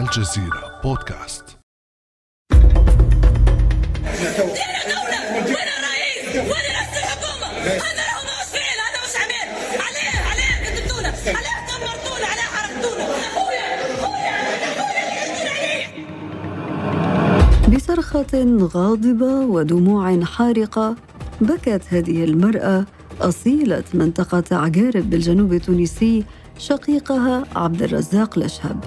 الجزيرة بودكاست رئيس الحكومة؟ مش فعل مش عليه عليه عليه دمرتونا عليه بصرخة غاضبة ودموع حارقة بكت هذه المرأة أصيلة منطقة عقارب بالجنوب التونسي شقيقها عبد الرزاق الأشهب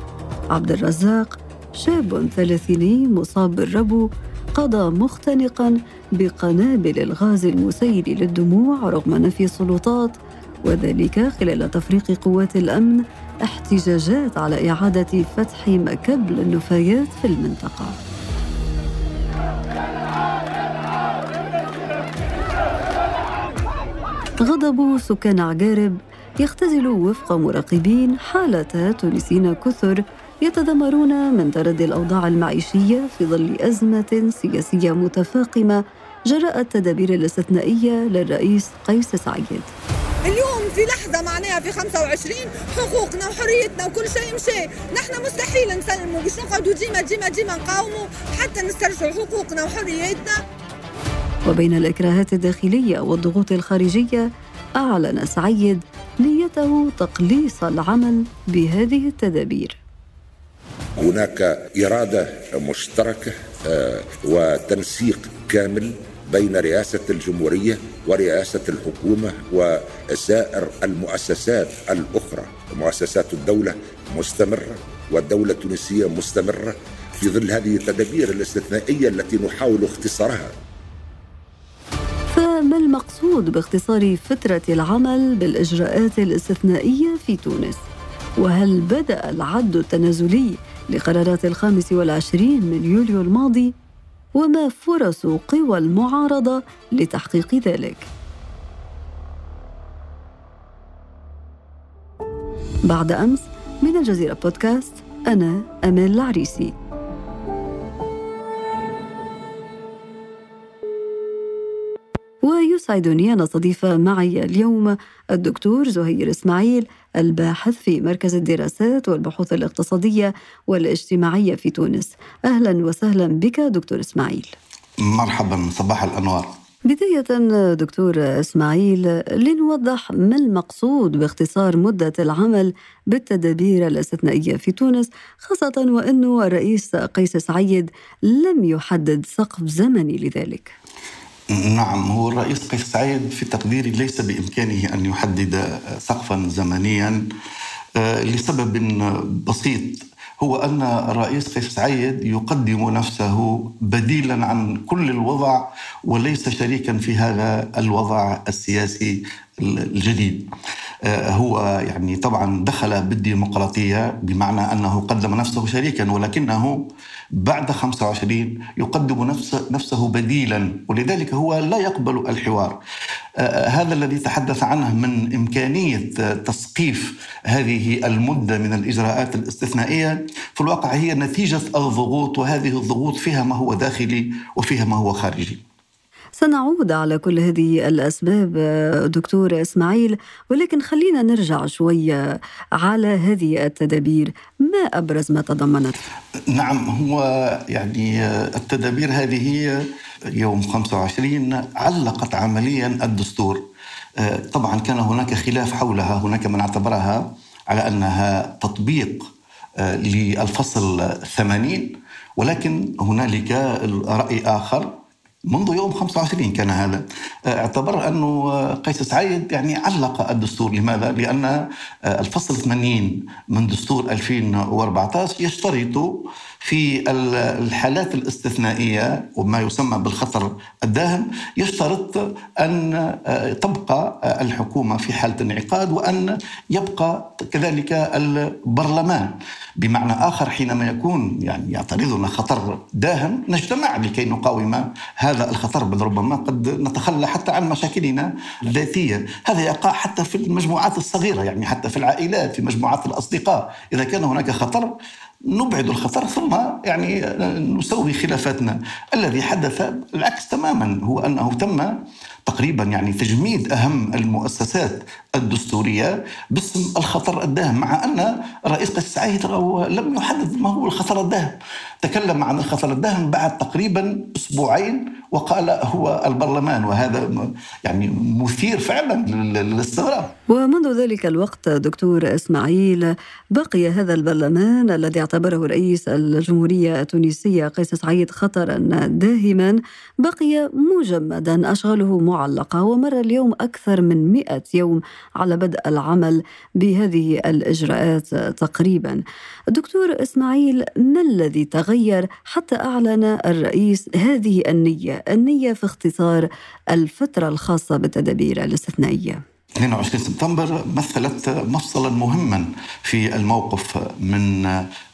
عبد الرزاق شاب ثلاثيني مصاب بالربو قضى مختنقا بقنابل الغاز المسيل للدموع رغم نفي السلطات وذلك خلال تفريق قوات الأمن احتجاجات على إعادة فتح مكب للنفايات في المنطقة. غضب سكان عقارب يختزل وفق مراقبين حالة تونسيين كثر يتذمرون من تردي الأوضاع المعيشية في ظل أزمة سياسية متفاقمة جراء التدابير الاستثنائية للرئيس قيس سعيد. اليوم في لحظة معناها في 25 حقوقنا وحريتنا وكل شيء مشى نحن مستحيل نسلموا باش نقعدوا ديما ديما ديما نقاوموا حتى نسترجعوا حقوقنا وحريتنا. وبين الإكراهات الداخلية والضغوط الخارجية أعلن سعيد نيته تقليص العمل بهذه التدابير. هناك إرادة مشتركة آه، وتنسيق كامل بين رئاسة الجمهورية ورئاسة الحكومة وسائر المؤسسات الأخرى مؤسسات الدولة مستمرة والدولة التونسية مستمرة في ظل هذه التدابير الاستثنائية التي نحاول اختصارها فما المقصود باختصار فترة العمل بالإجراءات الاستثنائية في تونس؟ وهل بدأ العد التنازلي لقرارات الخامس والعشرين من يوليو الماضي؟ وما فرص قوى المعارضة لتحقيق ذلك؟ بعد أمس من الجزيرة بودكاست أنا أمال العريسي ويسعدني أن أستضيف معي اليوم الدكتور زهير إسماعيل الباحث في مركز الدراسات والبحوث الاقتصادية والاجتماعية في تونس. أهلا وسهلا بك دكتور إسماعيل. مرحبا صباح الأنوار. بداية دكتور إسماعيل لنوضح ما المقصود باختصار مدة العمل بالتدابير الاستثنائية في تونس خاصة وأن الرئيس قيس سعيد لم يحدد سقف زمني لذلك. نعم هو الرئيس قيس سعيد في تقديري ليس بإمكانه أن يحدد سقفا زمنيا آه، لسبب بسيط. هو أن الرئيس قيس سعيد يقدم نفسه بديلا عن كل الوضع وليس شريكا في هذا الوضع السياسي الجديد. هو يعني طبعا دخل بالديمقراطية بمعنى أنه قدم نفسه شريكا ولكنه بعد 25 يقدم نفسه, بديلا ولذلك هو لا يقبل الحوار. آه، هذا الذي تحدث عنه من إمكانية تسقيف هذه المدة من الإجراءات الاستثنائية في الواقع هي نتيجة الضغوط وهذه الضغوط فيها ما هو داخلي وفيها ما هو خارجي. سنعود على كل هذه الأسباب دكتور إسماعيل ولكن خلينا نرجع شوية على هذه التدابير ما أبرز ما تضمنت؟ نعم هو يعني التدابير هذه يوم 25 علقت عمليا الدستور طبعا كان هناك خلاف حولها هناك من اعتبرها على أنها تطبيق للفصل 80 ولكن هنالك رأي آخر منذ يوم 25 كان هذا اعتبر أنه قيس سعيد يعني علق الدستور لماذا؟ لأن الفصل 80 من دستور 2014 يشترط في الحالات الاستثنائية وما يسمى بالخطر الداهم يشترط أن تبقى الحكومة في حالة انعقاد وأن يبقى كذلك البرلمان. بمعنى آخر حينما يكون يعني يعترضنا خطر داهم نجتمع لكي نقاوم هذا الخطر بل ربما قد نتخلى حتى عن مشاكلنا الذاتية. هذا يقع حتى في المجموعات الصغيرة يعني حتى في العائلات في مجموعات الأصدقاء. إذا كان هناك خطر نبعد الخطر ثم يعني نسوي خلافاتنا. الذي حدث العكس تماما هو أنه تم تقريبا يعني تجميد أهم المؤسسات الدستورية باسم الخطر الداهم مع أن رئيس قيس سعيد لم يحدد ما هو الخطر الداهم. تكلم عن الخطر الداهم بعد تقريبا أسبوعين وقال هو البرلمان وهذا يعني مثير فعلا للاستغراب. ومنذ ذلك الوقت دكتور إسماعيل بقي هذا البرلمان الذي اعتبره رئيس الجمهورية التونسية قيس سعيد خطرا داهما بقي مجمدا أشغاله معلقة ومر اليوم أكثر من 100 يوم على بدء العمل بهذه الإجراءات تقريبا. دكتور إسماعيل ما الذي تغير حتى أعلن الرئيس هذه النية، النية في اختصار الفترة الخاصة بالتدابير الاستثنائية. 22 سبتمبر مثلت مفصلا مهما في الموقف من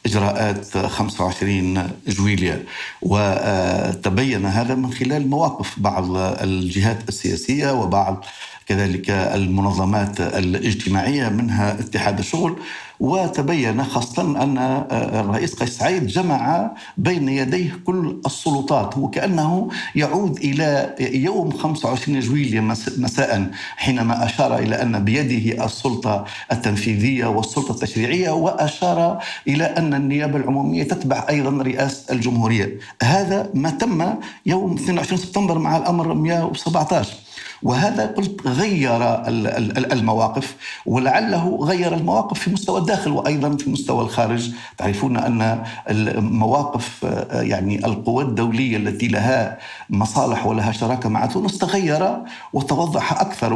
إجراءات 25 جويليا وتبين هذا من خلال مواقف بعض الجهات السياسية وبعض كذلك المنظمات الاجتماعية منها اتحاد الشغل. وتبين خاصة أن الرئيس قيس سعيد جمع بين يديه كل السلطات. وكأنه يعود إلى يوم 25 جويلية مساء حينما أشار إلى أن بيده السلطة التنفيذية والسلطة التشريعية وأشار إلى أن النيابة العمومية تتبع أيضا رئاسة الجمهورية. هذا ما تم يوم 22 سبتمبر مع الأمر 117 وهذا قلت غير المواقف ولعله غير المواقف في مستوى الداخل وأيضا في مستوى الخارج. تعرفون أن المواقف يعني القوى الدولية التي لها مصالح ولها شراكة مع تونس تغير وتوضح أكثر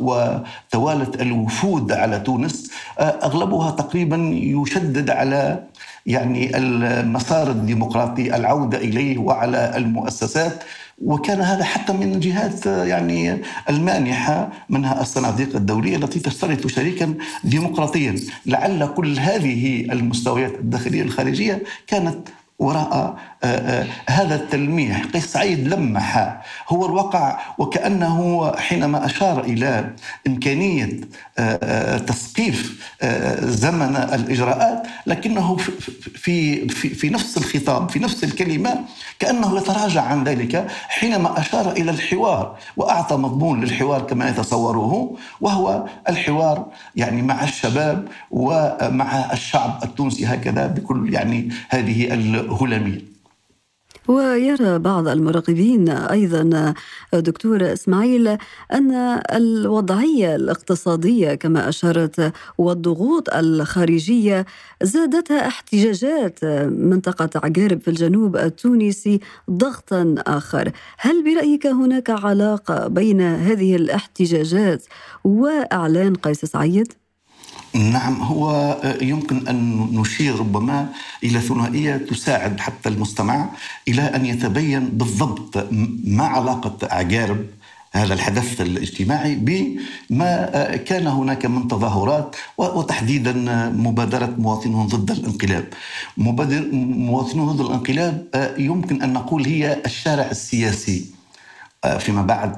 وتوالت الوفود على تونس. أغلبها تقريبا يشدد على يعني المسار الديمقراطي العودة إليه وعلى المؤسسات. وكان هذا حتى من الجهات يعني المانحة منها الصناديق الدولية التي تشترط شريكا ديمقراطيا. لعل كل هذه المستويات الداخلية الخارجية كانت وراء آه، آه، هذا التلميح قيس سعيد لمح. هو الواقع وكأنه حينما أشار إلى إمكانية آه، تسقيف زمن الإجراءات لكنه في, في, في نفس الخطاب في نفس الكلمة كأنه يتراجع عن ذلك حينما أشار إلى الحوار وأعطى مضمون للحوار كما يتصوره وهو الحوار يعني مع الشباب ومع الشعب التونسي هكذا بكل يعني هذه الهلمية ويرى بعض المراقبين أيضا دكتور إسماعيل أن الوضعية الاقتصادية كما اشرت والضغوط الخارجية زادتها احتجاجات منطقة عقارب في الجنوب التونسي ضغطا آخر، هل برأيك هناك علاقة بين هذه الاحتجاجات وإعلان قيس سعيد؟ نعم هو يمكن أن نشير ربما إلى ثنائية تساعد حتى المستمع إلى أن يتبين بالضبط ما علاقة عقارب هذا الحدث الاجتماعي بما كان هناك من تظاهرات وتحديدا مبادرة مواطنون ضد الانقلاب. مواطنون ضد الانقلاب يمكن أن نقول هي الشارع السياسي. فيما بعد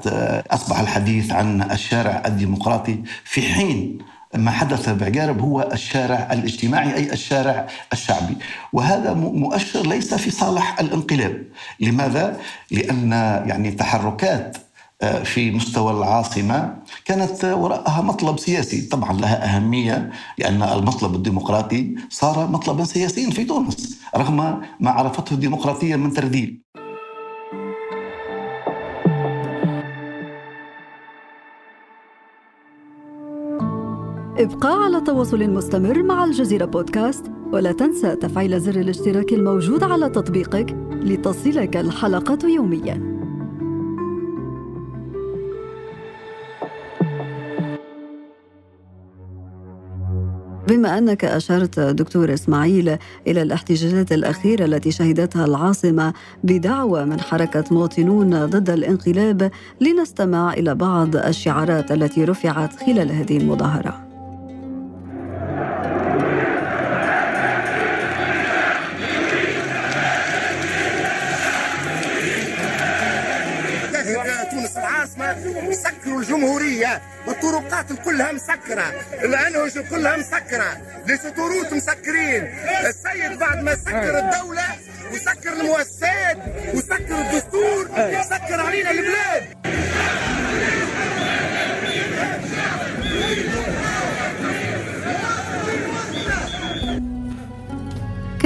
أصبح الحديث عن الشارع الديمقراطي في حين ما حدث بعقارب هو الشارع الاجتماعي أي الشارع الشعبي. وهذا مؤشر ليس في صالح الانقلاب. لماذا؟ لأن يعني تحركات آه، في مستوى العاصمة كانت وراءها مطلب سياسي. طبعا لها أهمية لأن المطلب الديمقراطي صار مطلبا سياسيا في تونس رغم ما عرفته الديمقراطية من ترديد. ابقى على تواصل مستمر مع الجزيرة بودكاست ولا تنسى تفعيل زر الاشتراك الموجود على تطبيقك لتصلك الحلقة يومياً. بما أنك أشرت دكتور إسماعيل إلى الاحتجاجات الأخيرة التي شهدتها العاصمة بدعوى من حركة مواطنون ضد الانقلاب لنستمع إلى بعض الشعارات التي رفعت خلال هذه المظاهرة الطرقات كلها مسكرة. الانهج كلها مسكرة. لي مسكرين. السيد بعد ما سكر الدولة وسكر المؤسسات وسكر الدستور سكر علينا البلاد.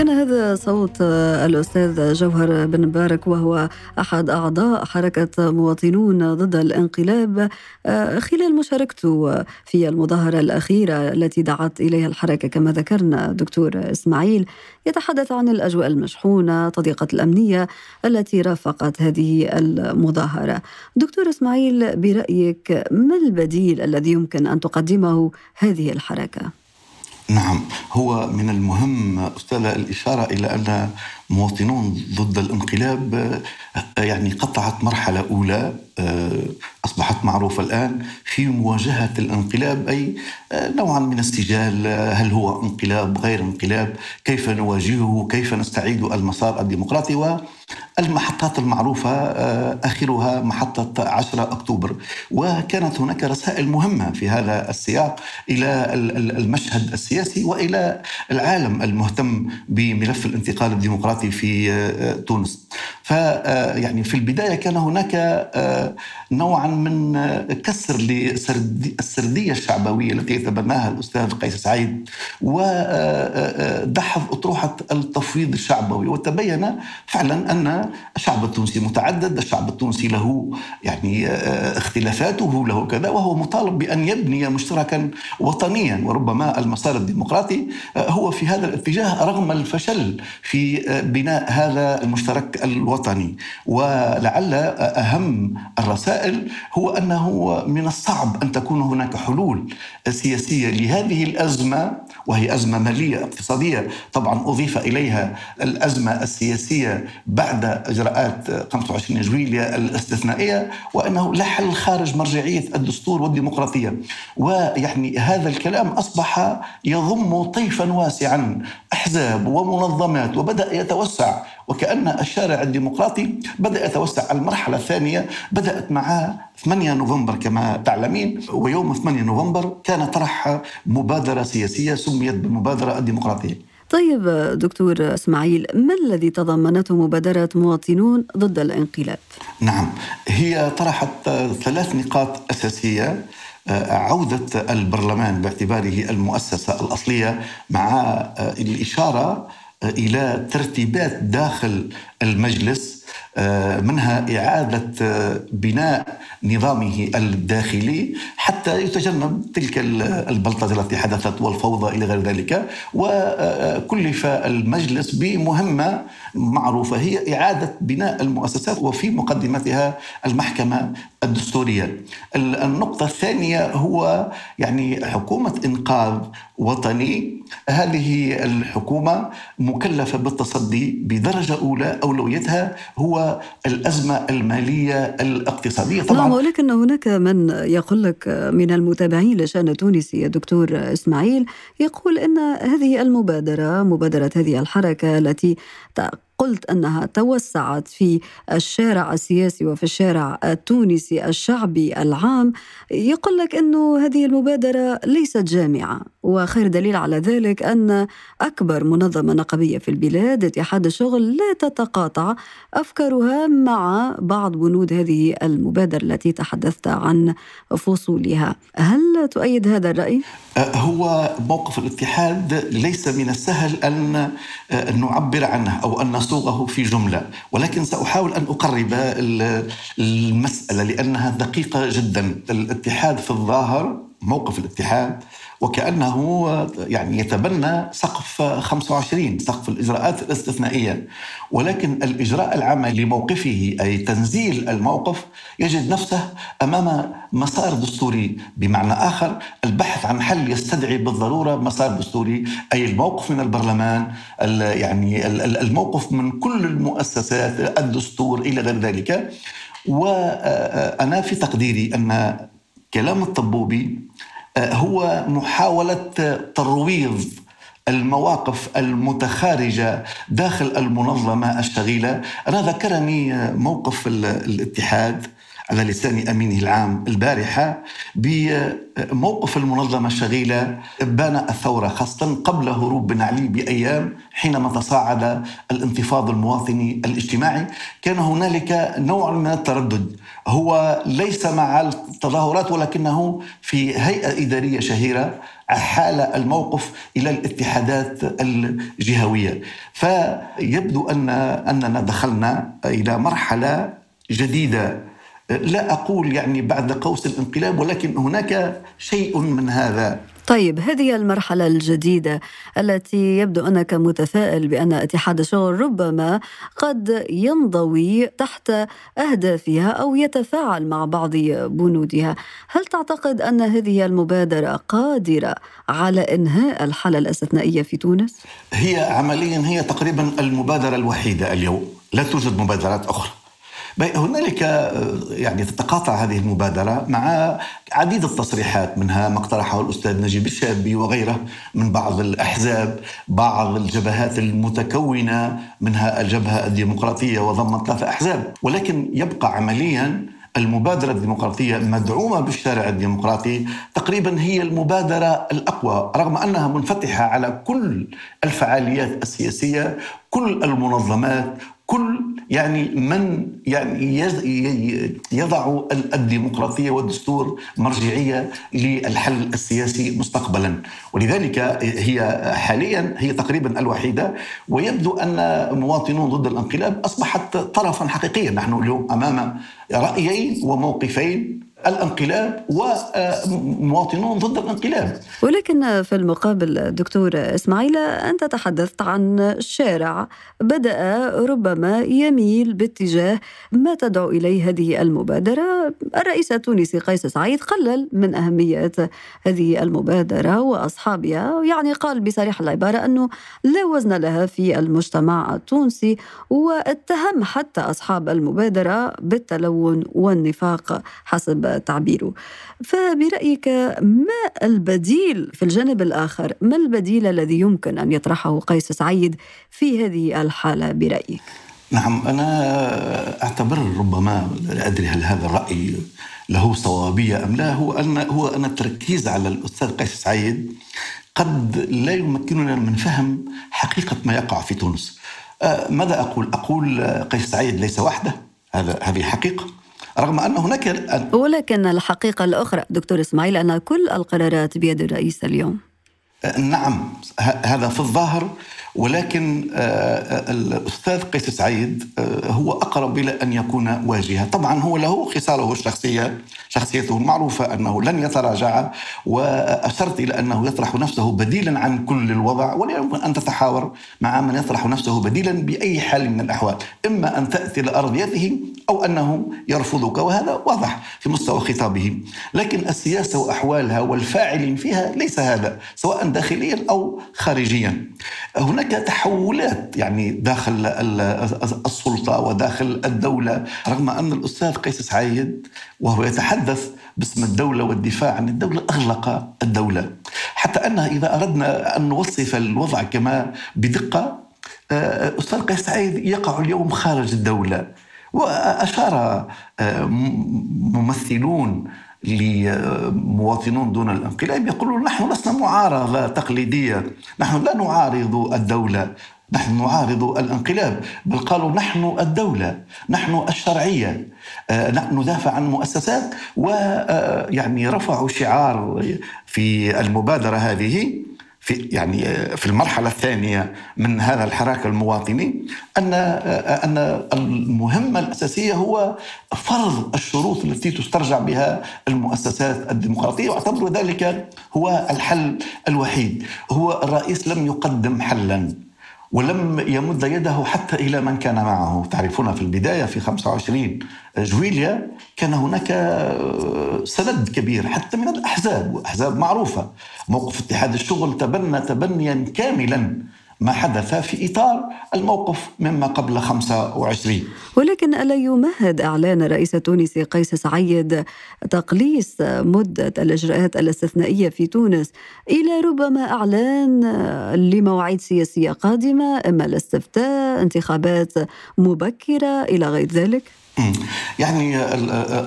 كان هذا صوت الأستاذ جوهر بن مبارك وهو أحد أعضاء حركة مواطنون ضد الانقلاب آه، خلال مشاركته في المظاهرة الأخيرة التي دعت إليها الحركة كما ذكرنا دكتور إسماعيل يتحدث عن الأجواء المشحونة تضيقة الأمنية التي رافقت هذه المظاهرة دكتور إسماعيل برأيك ما البديل الذي يمكن أن تقدمه هذه الحركة؟ نعم هو من المهم أستاذ الإشارة إلى أن مواطنون ضد الانقلاب آه، يعني قطعت مرحلة أولى آه، أصبحت معروفة الآن في مواجهة الانقلاب أي آه، نوعا من استجال هل هو انقلاب غير انقلاب كيف نواجهه كيف نستعيد المسار الديمقراطي والمحطات المعروفة آخرها محطة 10 أكتوبر. وكانت هناك رسائل مهمة في هذا السياق إلى المشهد السياسي وإلى العالم المهتم بملف الانتقال الديمقراطي في آه، تونس. آه، يعني في البداية كان هناك آه، نوعا من كسر للسرديه الشعبوية التي يتبناها الأستاذ قيس سعيد ودحض أطروحة التفويض الشعبوي. وتبين فعلا أن الشعب التونسي متعدد، الشعب التونسي له يعني اختلافاته له كذا وهو مطالب بأن يبني مشتركا وطنيا. وربما المسار الديمقراطي هو في هذا الاتجاه رغم الفشل في بناء هذا المشترك الوطني. ولعل أهم الرسائل هو أنه من الصعب أن تكون هناك حلول سياسية لهذه الأزمة وهي أزمة مالية اقتصادية. طبعا أضيف إليها الأزمة السياسية بعد إجراءات 25 جويليا الاستثنائية وأنه لا حل خارج مرجعية الدستور والديمقراطية. ويعني هذا الكلام أصبح يضم طيفا واسعا أحزاب ومنظمات وبدأ يتوسع وكأن الشارع الديمقراطي بدأ يتوسع. المرحلة الثانية بدأت مع 8 نوفمبر كما تعلمين ويوم 8 نوفمبر كان طرح مبادرة سياسية سميت بالمبادرة الديمقراطية. طيب دكتور إسماعيل ما الذي تضمنته مبادرة مواطنون ضد الانقلاب؟ نعم هي طرحت ثلاث نقاط أساسية. عودة البرلمان باعتباره المؤسسة الأصلية مع الإشارة إلى ترتيبات داخل المجلس منها إعادة آه، بناء نظامه الداخلي حتى يتجنب تلك البلطجة التي حدثت والفوضى إلى غير ذلك. وكلف المجلس بمهمة معروفة هي إعادة بناء المؤسسات وفي مقدمتها المحكمة الدستورية. النقطة الثانية هو يعني حكومة إنقاذ وطني. هذه الحكومة مكلفة بالتصدي بدرجة أولى أولويتها هو الأزمة المالية الاقتصادية. طبعا نعم ولكن هناك من يقول لك من المتابعين لشأن التونسي الدكتور إسماعيل يقول أن هذه المبادرة مبادرة هذه الحركة التي قلت أنها توسعت في الشارع السياسي وفي الشارع التونسي الشعبي العام. يقول لك إنه هذه المبادرة ليست جامعة وخير دليل على ذلك أن أكبر منظمة نقابيه في البلاد اتحاد الشغل لا تتقاطع أفكارها مع بعض بنود هذه المبادرة التي تحدثت عن فصولها. هل تؤيد هذا الرأي؟ هو موقف الاتحاد ليس من السهل أن نعبر عنه أو أن نصوغه في جملة. ولكن سأحاول أن أقرب المسألة لأنها دقيقة جدا. الاتحاد في الظاهر موقف الاتحاد وكأنه يعني يتبنى سقف 25 سقف الإجراءات الاستثنائية. ولكن الإجراء العملي لموقفه أي تنزيل الموقف يجد نفسه أمام مسار دستوري. بمعنى آخر البحث عن حل يستدعي بالضرورة مسار دستوري أي الموقف من البرلمان يعني الموقف من كل المؤسسات الدستور إلى غير ذلك. وأنا في تقديري أن كلام الطبوبي هو محاولة ترويض المواقف المتخارجة داخل المنظمة الشغيلة. أنا ذكرني موقف الاتحاد. على لسان أمينه العام البارحة بموقف المنظمة الشغيلة إبان الثورة خاصة قبل هروب بن علي بأيام حينما تصاعد الانتفاض المواطني الاجتماعي. كان هنالك نوع من التردد. هو ليس مع التظاهرات ولكنه في هيئة إدارية شهيرة حال الموقف إلى الاتحادات الجهوية. فيبدو ان أننا دخلنا إلى مرحلة جديدة. لا أقول يعني بعد قوس الانقلاب ولكن هناك شيء من هذا. طيب هذه المرحلة الجديدة التي يبدو أنك متفائل بأن اتحاد الشغل ربما قد ينضوي تحت أهدافها أو يتفاعل مع بعض بنودها. هل تعتقد أن هذه المبادرة قادرة على إنهاء الحالة الاستثنائية في تونس؟ هي عمليا هي تقريبا المبادرة الوحيدة اليوم. لا توجد مبادرات أخرى. هنالك يعني تتقاطع هذه المبادرة مع عديد التصريحات منها ما اقترحه الأستاذ نجيب الشابي وغيره من بعض الأحزاب بعض الجبهات المتكونة منها الجبهة الديمقراطية وضم ثلاثة أحزاب. ولكن يبقى عمليا المبادرة الديمقراطية مدعومة بالشارع الديمقراطي تقريبا هي المبادرة الأقوى رغم أنها منفتحة على كل الفعاليات السياسية كل المنظمات كل يعني من يعني يضع الديمقراطية والدستور مرجعية للحل السياسي مستقبلا. ولذلك هي حاليا هي تقريبا الوحيدة ويبدو أن مواطنون ضد الانقلاب أصبحت طرفا حقيقيا. نحن اليوم أمام رأيين وموقفين الانقلاب ومواطنون ضد الانقلاب. ولكن في المقابل دكتور إسماعيل أنت تحدثت عن شارع بدأ ربما يميل باتجاه ما تدعو إليه هذه المبادرة. الرئيس التونسي قيس سعيد قلل من أهمية هذه المبادرة وأصحابها يعني قال بصريح العبارة أنه لا وزن لها في المجتمع التونسي واتهم حتى أصحاب المبادرة بالتلون والنفاق حسب تعبيره فبرأيك ما البديل في الجانب الآخر ما البديل الذي يمكن أن يطرحه قيس سعيد في هذه الحالة برأيك؟ نعم أنا أعتبر ربما لا أدري هل هذا الرأي له صوابية أم لا هو أن هو أن التركيز على الأستاذ قيس سعيد قد لا يمكننا من فهم حقيقة ما يقع في تونس آه، ماذا أقول؟ أقول قيس سعيد ليس وحده هذا هذه حقيقة رغم أن هناك ولكن الحقيقة الأخرى دكتور إسماعيل أن كل القرارات بيد الرئيس اليوم. نعم هذا في الظاهر ولكن آه، آه، الأستاذ قيس سعيد آه، هو أقرب إلى أن يكون واجهة طبعا هو له خصاله الشخصية شخصيته المعروفة أنه لن يتراجع وأشرت إلى أنه يطرح نفسه بديلا عن كل الوضع ولا يمكن أن تتحاور مع من يطرح نفسه بديلا بأي حال من الأحوال إما أن تأتي لأرضيته أو أنه يرفضك وهذا واضح في مستوى خطابه. لكن السياسة وأحوالها والفاعلين فيها ليس هذا سواء داخليا أو خارجيا. هناك تحولات يعني داخل السلطة وداخل الدولة رغم أن الأستاذ قيس سعيد وهو يتحدث باسم الدولة والدفاع عن الدولة أغلق الدولة. حتى أن إذا أردنا أن نوصف الوضع كما بدقة آه، أستاذ قيس سعيد يقع اليوم خارج الدولة. وأشار آه، ممثلون لمواطنون دون الانقلاب يقولون نحن لسنا معارضة تقليدية نحن لا نعارض الدولة نحن نعارض الانقلاب بل قالوا نحن الدولة نحن الشرعية. آه، ندافع عن مؤسسات ويعني رفعوا شعار في المبادرة هذه. في يعني في المرحلة الثانية من هذا الحراك المواطني أن أن المهمه الأساسية هو فرض الشروط التي تسترجع بها المؤسسات الديمقراطية واعتبر ذلك هو الحل الوحيد. هو الرئيس لم يقدم حلا. ولم يمد يده حتى إلى من كان معه. تعرفون في البداية في 25 جويليا كان هناك سند كبير حتى من الأحزاب وأحزاب معروفة. موقف اتحاد الشغل تبنى تبنيا كاملا ما حدث في إطار الموقف مما قبل 25 ولكن ألا يمهد إعلان الرئيس التونسي قيس سعيد تقليص مدة الإجراءات الاستثنائية في تونس إلى ربما إعلان لمواعيد سياسية قادمة إما الاستفتاء انتخابات مبكرة إلى غير ذلك؟ يعني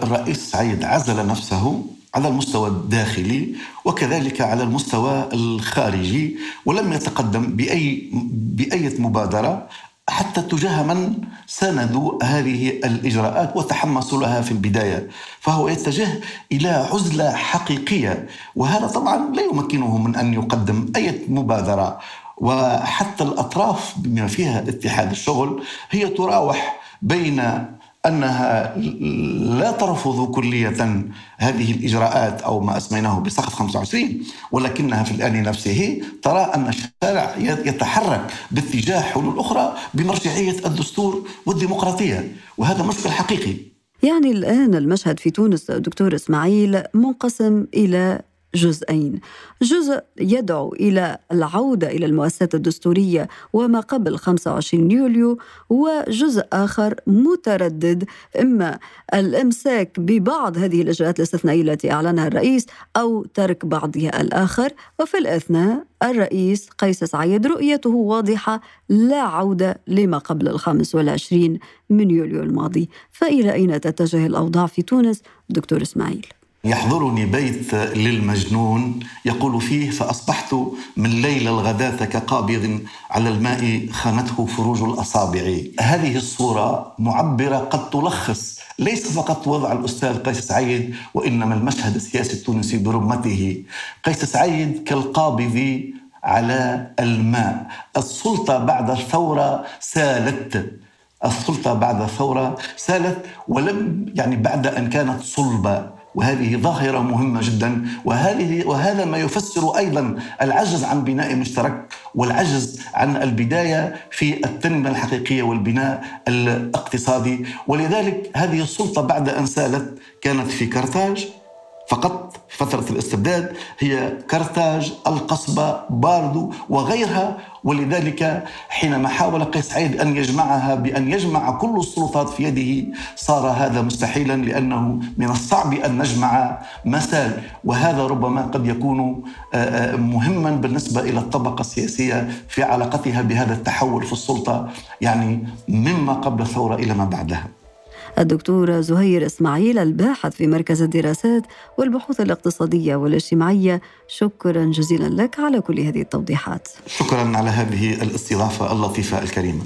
الرئيس سعيد عزل نفسه على المستوى الداخلي وكذلك على المستوى الخارجي ولم يتقدم بأي بأية مبادرة حتى تجاه من ساندوا هذه الإجراءات وتحمسوا لها في البداية. فهو يتجه إلى عزلة حقيقية وهذا طبعا لا يمكنه من أن يقدم أي مبادرة. وحتى الأطراف بما فيها اتحاد الشغل هي تراوح بين أنها لا ترفض كلية هذه الإجراءات أو ما أسميناه بسقط 25 ولكنها في الآن نفسه ترى أن الشارع يتحرك باتجاه حلول أخرى بمرجعية الدستور والديمقراطية وهذا مشكل حقيقي. يعني الآن المشهد في تونس دكتور إسماعيل منقسم إلى جزئين. جزء يدعو إلى العودة إلى المؤسسات الدستورية وما قبل 25 يوليو وجزء آخر متردد إما الإمساك ببعض هذه الإجراءات الاستثنائية التي أعلنها الرئيس أو ترك بعضها الآخر. وفي الأثناء الرئيس قيس سعيد رؤيته واضحة لا عودة لما قبل الخامس والعشرين من يوليو الماضي. فإلى أين تتجه الأوضاع في تونس؟ دكتور إسماعيل؟ يحضرني بيت للمجنون يقول فيه فأصبحت من ليل الغداة كقابض على الماء خانته فروج الأصابع. هذه الصورة معبرة قد تلخص ليس فقط وضع الأستاذ قيس سعيد وإنما المشهد السياسي التونسي برمته. قيس سعيد كالقابض على الماء. السلطة بعد الثورة سالت السلطة بعد الثورة سالت ولم يعني بعد أن كانت صلبة. وهذه ظاهرة مهمة جدا وهذه وهذا ما يفسر أيضا العجز عن بناء مشترك والعجز عن البداية في التنمية الحقيقية والبناء الاقتصادي. ولذلك هذه السلطة بعد أن سالت كانت في كرتاج فقط فترة الاستبداد هي كرتاج القصبة باردو وغيرها. ولذلك حينما حاول قيس سعيد أن يجمعها بأن يجمع كل السلطات في يده صار هذا مستحيلا لأنه من الصعب أن نجمع مسال وهذا ربما قد يكون مهما بالنسبة إلى الطبقة السياسية في علاقتها بهذا التحول في السلطة يعني مما قبل الثورة إلى ما بعدها. الدكتور زهير إسماعيل الباحث في مركز الدراسات والبحوث الاقتصادية والاجتماعية شكرا جزيلا لك على كل هذه التوضيحات. شكرا على هذه الاستضافة اللطيفة الكريمة.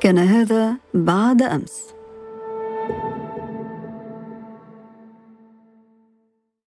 كان هذا بعد أمس.